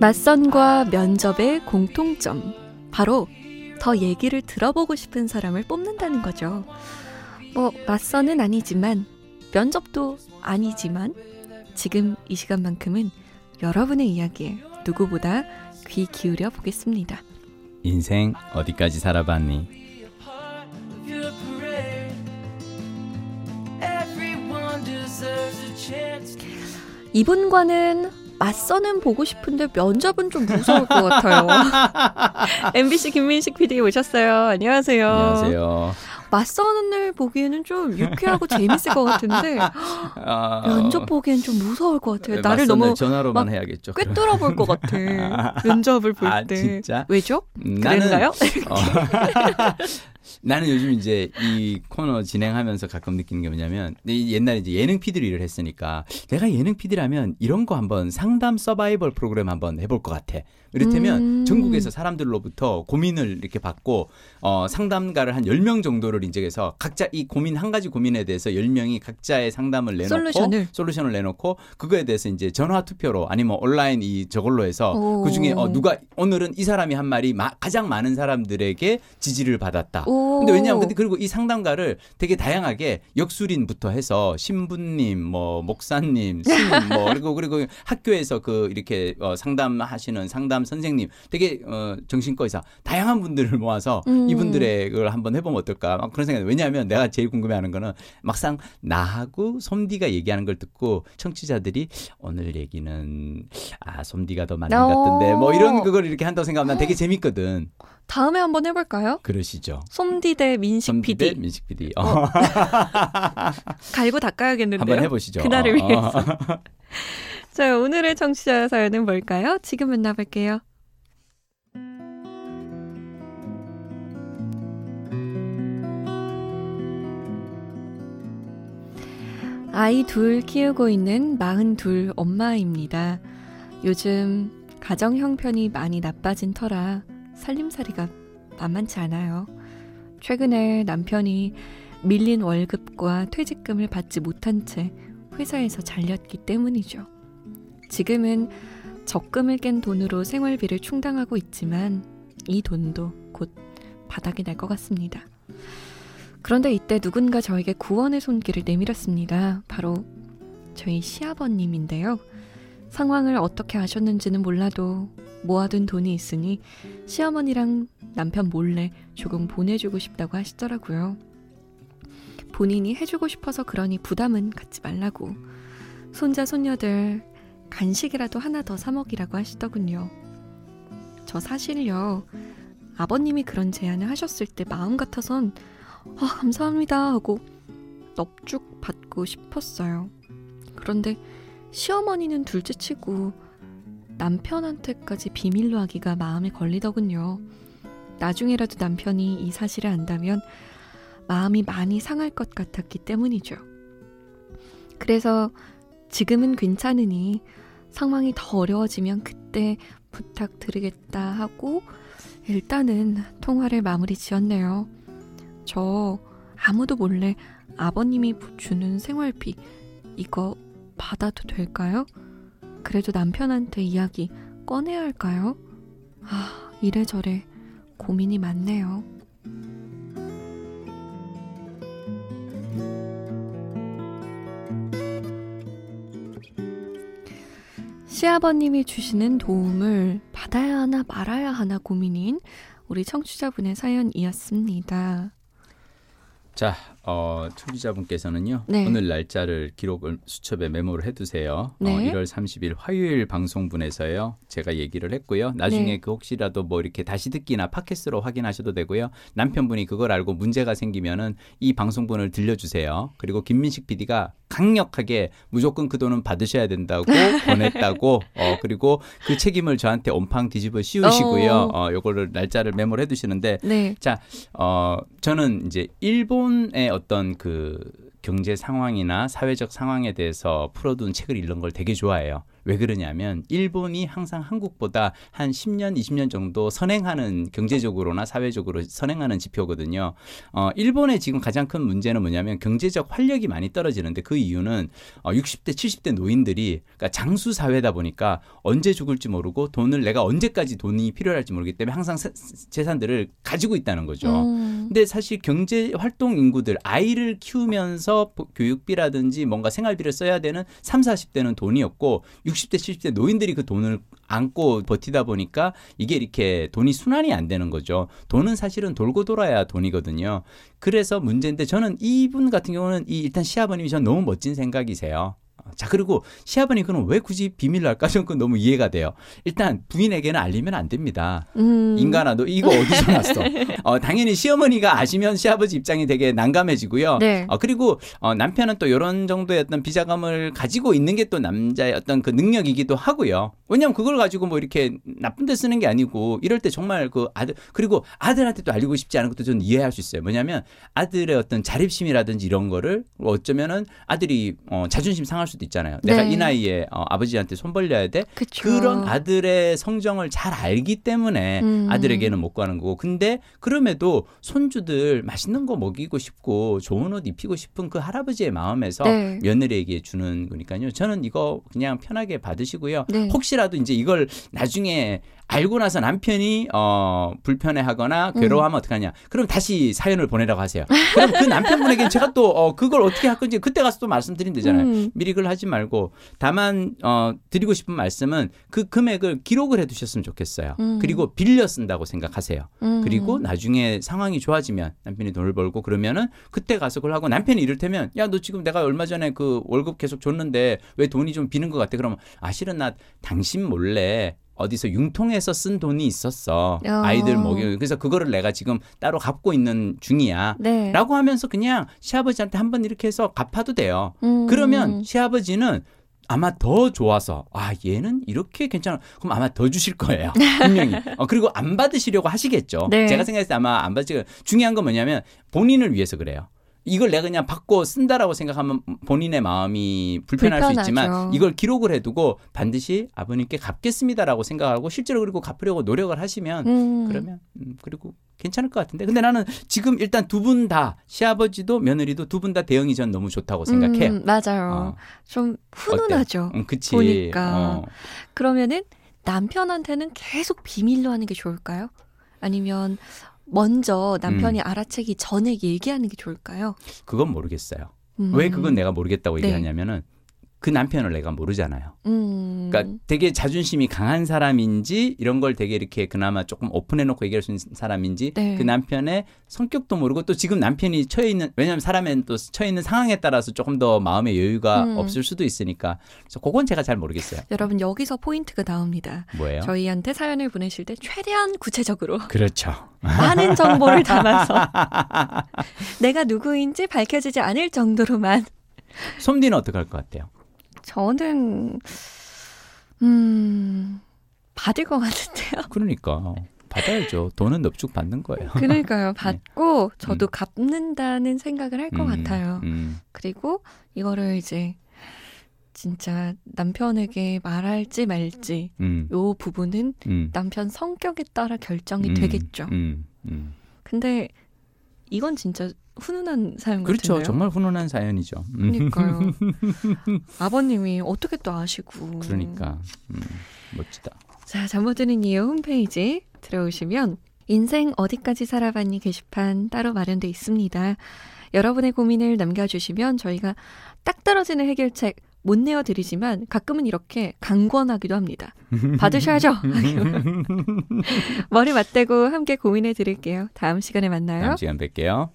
맞선과 면접의 공통점. 바로 더 얘기를 들어보고 싶은 사람을 뽑는다는 거죠. 뭐, 맞선은 아니지만, 면접도 아니지만, 지금 이 시간만큼은 여러분의 이야기에 누구보다 귀 기울여 보겠습니다. 인생 어디까지 살아봤니? 이분과는 맞서는 보고 싶은데 면접은 좀 무서울 것 같아요. MBC 김민식 PD 오셨어요. 안녕하세요. 안녕하세요. 맞선을 보기에는 좀 유쾌하고 재밌을 것 같은데 아, 면접 보기엔 좀 무서울 것 같아요. 나를 너무 전화로만 해야겠죠. 꿰뚫어 볼 것 같아. 면접을 볼 아, 때. 진짜? 왜죠? 음, 그런가요? 어. 나는 요즘 이제 이 코너 진행하면서 가끔 느끼는 게 뭐냐면 옛날에 이제 예능 PD로 일을 했으니까 내가 예능 PD라면 이런 거 한번 상담 서바이벌 프로그램 한번 해볼 것 같아. 이를테면 음. 전국에서 사람들로부터 고민을 이렇게 받고 어, 상담가를 한 10명 정도를 인정해서 각자 이 고민 한 가지 고민에 대해서 10명이 각자의 상담을 내놓고 솔루션을, 솔루션을 내놓고 그거에 대해서 이제 전화 투표로 아니면 온라인 이 저걸로 해서 오. 그중에 어, 누가 오늘은 이 사람이 한 말이 마, 가장 많은 사람들에게 지지를 받았다. 오. 근데 왜냐하면 근데 그리고 이 상담가를 되게 다양하게 역술인부터 해서 신부님, 뭐 목사님, 스님, 뭐 그리고 그리고 학교에서 그 이렇게 어, 상담하시는 상담 선생님 되게 어, 정신과 의사 다양한 분들을 모아서 음. 이분들의 걸 한번 해보면 어떨까 막 그런 생각이 왜냐하면 내가 제일 궁금해하는 거는 막상 나하고 솜디가 얘기하는 걸 듣고 청취자들이 오늘 얘기는 아 솜디가 더 맞는 것 같은데 뭐 이런 그걸 이렇게 한다고 생각하면 난 되게 재밌거든. 다음에 한번 해볼까요? 그러시죠. 솜디 대 민식 솜디 PD. 대 민식 PD. 어. 어. 갈고 닦아야겠는데요. 한번 해보시죠. 그날을 어. 위해서. 자, 오늘의 청취자 사연은 뭘까요? 지금 만나볼게요. 아이 둘 키우고 있는 42 엄마입니다. 요즘 가정 형편이 많이 나빠진 터라 살림살이가 만만치 않아요. 최근에 남편이 밀린 월급과 퇴직금을 받지 못한 채 회사에서 잘렸기 때문이죠. 지금은 적금을 깬 돈으로 생활비를 충당하고 있지만 이 돈도 곧 바닥이 날 것 같습니다. 그런데 이때 누군가 저에게 구원의 손길을 내밀었습니다. 바로 저희 시아버님인데요. 상황을 어떻게 아셨는지는 몰라도 모아둔 돈이 있으니 시어머니랑 남편 몰래 조금 보내주고 싶다고 하시더라고요. 본인이 해주고 싶어서 그러니 부담은 갖지 말라고. 손자, 손녀들 간식이라도 하나 더 사먹이라고 하시더군요. 저 사실요, 아버님이 그런 제안을 하셨을 때 마음 같아선, 아, 감사합니다 하고 넙죽 받고 싶었어요. 그런데 시어머니는 둘째 치고 남편한테까지 비밀로 하기가 마음에 걸리더군요. 나중에라도 남편이 이 사실을 안다면 마음이 많이 상할 것 같았기 때문이죠. 그래서 지금은 괜찮으니 상황이 더 어려워지면 그때 부탁드리겠다 하고 일단은 통화를 마무리 지었네요. 저 아무도 몰래 아버님이 주는 생활비 이거 받아도 될까요? 그래도 남편한테 이야기 꺼내야 할까요? 아, 이래저래 고민이 많네요. 시아버님이 주시는 도움을 받아야 하나 말아야 하나 고민인 우리 청취자분의 사연이었습니다. 자, 어, 청취자분께서는요. 네. 오늘 날짜를 기록을 수첩에 메모를 해두세요. 어, 네. 어, 1월 30일 화요일 방송분에서요. 제가 얘기를 했고요. 나중에 네. 그 혹시라도 뭐 이렇게 다시 듣기나 팟캐스트로 확인하셔도 되고요. 남편분이 그걸 알고 문제가 생기면은 이 방송분을 들려주세요. 그리고 김민식 PD가 강력하게 무조건 그 돈은 받으셔야 된다고 보냈다고 어 그리고 그 책임을 저한테 온팡 뒤집어 씌우시고요. 어, 어 요거를 날짜를 메모를 해 두시는데 네. 자, 어 저는 이제 일본의 어떤 그 경제 상황이나 사회적 상황에 대해서 풀어둔 책을 읽는 걸 되게 좋아해요. 왜 그러냐면 일본이 항상 한국보다 한 10년, 20년 정도 선행하는 경제적으로나 사회적으로 선행하는 지표거든요. 어, 일본의 지금 가장 큰 문제는 뭐냐면 경제적 활력이 많이 떨어지는데 그 이유는 어, 60대, 70대 노인들이 그러니까 장수 사회다 보니까 언제 죽을지 모르고 돈을 내가 언제까지 돈이 필요할지 모르기 때문에 항상 재산들을 가지고 있다는 거죠. 음. 근데 사실 경제 활동 인구들 아이를 키우면서 교육비라든지 뭔가 생활비를 써야 되는 3, 40대는 돈이 없고 60대, 70대 노인들이 그 돈을 안고 버티다 보니까 이게 이렇게 돈이 순환이 안 되는 거죠. 돈은 사실은 돌고 돌아야 돈이거든요. 그래서 문제인데 저는 이분 같은 경우는 이 일단 시아버님이 전 너무 멋진 생각이세요. 자, 그리고 시아버님 그럼 왜 굳이 비밀로 할까? 저는 그 너무 이해가 돼요. 일단 부인에게는 알리면 안 됩니다. 음. 인간아, 너 이거 어디서 났어? 어, 당연히 시어머니가 아시면 시아버지 입장이 되게 난감해지고요. 네. 어, 그리고 어, 남편은 또 이런 정도의 어떤 비자감을 가지고 있는 게 또 남자의 어떤 그 능력이기도 하고요. 왜냐하면 그걸 가지고 뭐 이렇게 나쁜 데 쓰는 게 아니고 이럴 때 정말 그 아들 그리고 아들한테도 알리고 싶지 않은 것도 저는 이해할 수 있어요. 뭐냐면 아들의 어떤 자립심이라든지 이런 거를 어쩌면은 아들이 어, 자존심 상할 수도 있잖아요. 네. 내가 이 나이에 어, 아버지한테 손 벌려야 돼. 그쵸. 그런 아들의 성정을 잘 알기 때문에 음. 아들에게는 못 가는 거고. 근데 그럼에도 손주들 맛있는 거 먹이고 싶고 좋은 옷 입히고 싶은 그 할아버지의 마음에서 네. 며느리에게 주는 거니까요. 저는 이거 그냥 편하게 받으시고요. 네. 혹시 라도 이제 이걸 나중에 알고 나서 남편이 어 불편해하거나 괴로워하면 음. 어떡하냐. 그럼 다시 사연을 보내라고 하세요. 그럼 그 남편분에게 제가 또 어, 그걸 어떻게 할 건지 그때 가서 또 말씀드리면 되잖아요. 음. 미리 그걸 하지 말고 다만 어 드리고 싶은 말씀은 그 금액을 기록을 해 두셨으면 좋겠어요. 음. 그리고 빌려 쓴다고 생각하세요. 음. 그리고 나중에 상황이 좋아지면 남편이 돈을 벌고 그러면은 그때 가서 그걸 하고 남편이 이를테면 야 너 지금 내가 얼마 전에 그 월급 계속 줬는데 왜 돈이 좀 비는 것 같아? 그러면 아 실은 나 당신 몰래 어디서 융통해서 쓴 돈이 있었어. 어. 아이들 먹이. 그래서 그거를 내가 지금 따로 갚고 있는 중이야. 네. 라고 하면서 그냥 시아버지한테 한번 이렇게 해서 갚아도 돼요. 음. 그러면 시아버지는 아마 더 좋아서 아 얘는 이렇게 괜찮아 그럼 아마 더 주실 거예요 분명히 어, 그리고 안 받으시려고 하시겠죠 네. 제가 생각했을 때 아마 안 받으시고 중요한 건 뭐냐면 본인을 위해서 그래요 이걸 내가 그냥 받고 쓴다라고 생각하면 본인의 마음이 불편할 불편하죠. 수 있지만 이걸 기록을 해두고 반드시 아버님께 갚겠습니다라고 생각하고 실제로 그리고 갚으려고 노력을 하시면 음. 그러면 음, 그리고 괜찮을 것 같은데 근데 나는 지금 일단 두 분 다 시아버지도 며느리도 두 분 다 대응이 전 너무 좋다고 생각해요. 음, 맞아요. 어. 좀 훈훈하죠. 음, 그치. 보니까 어. 그러면은 남편한테는 계속 비밀로 하는 게 좋을까요? 아니면 먼저 남편이 음. 알아채기 전에 얘기하는 게 좋을까요? 그건 모르겠어요. 음. 왜 그건 내가 모르겠다고 네. 얘기하냐면은 그 남편을 내가 모르잖아요. 음. 그러니까 되게 자존심이 강한 사람인지 이런 걸 되게 이렇게 그나마 조금 오픈해놓고 얘기할 수 있는 사람인지 네. 그 남편의 성격도 모르고 또 지금 남편이 처해 있는 왜냐하면 사람은 또 처해 있는 상황에 따라서 조금 더 마음의 여유가 음. 없을 수도 있으니까 그래서 그건 제가 잘 모르겠어요. 여러분 여기서 포인트가 나옵니다. 뭐예요? 저희한테 사연을 보내실 때 최대한 구체적으로 그렇죠. 많은 정보를 담아서 내가 누구인지 밝혀지지 않을 정도로만 솜디는 어떻게 할 것 같아요? 저는 음 받을 것 같은데요. 그러니까 받아야죠. 돈은 넙죽 받는 거예요. 그러니까요. 네. 받고 네. 저도 음. 갚는다는 생각을 할것 음, 같아요. 음. 그리고 이거를 이제 진짜 남편에게 말할지 말지 음. 요 부분은 음. 남편 성격에 따라 결정이 음. 되겠죠. 근데 이건 진짜 훈훈한 사연 그렇죠. 같은데요. 정말 훈훈한 사연이죠. 그러니까요. 아버님이 어떻게 또 아시고. 그러니까 음, 멋지다. 자, 잠못 드는 이유 홈페이지 들어오시면 인생 어디까지 살아봤니 게시판 따로 마련돼 있습니다. 여러분의 고민을 남겨주시면 저희가 딱 떨어지는 해결책 못 내어드리지만 가끔은 이렇게 강권하기도 합니다. 받으셔야죠. 머리 맞대고 함께 고민해 드릴게요. 다음 시간에 만나요. 다음 시간 뵐게요.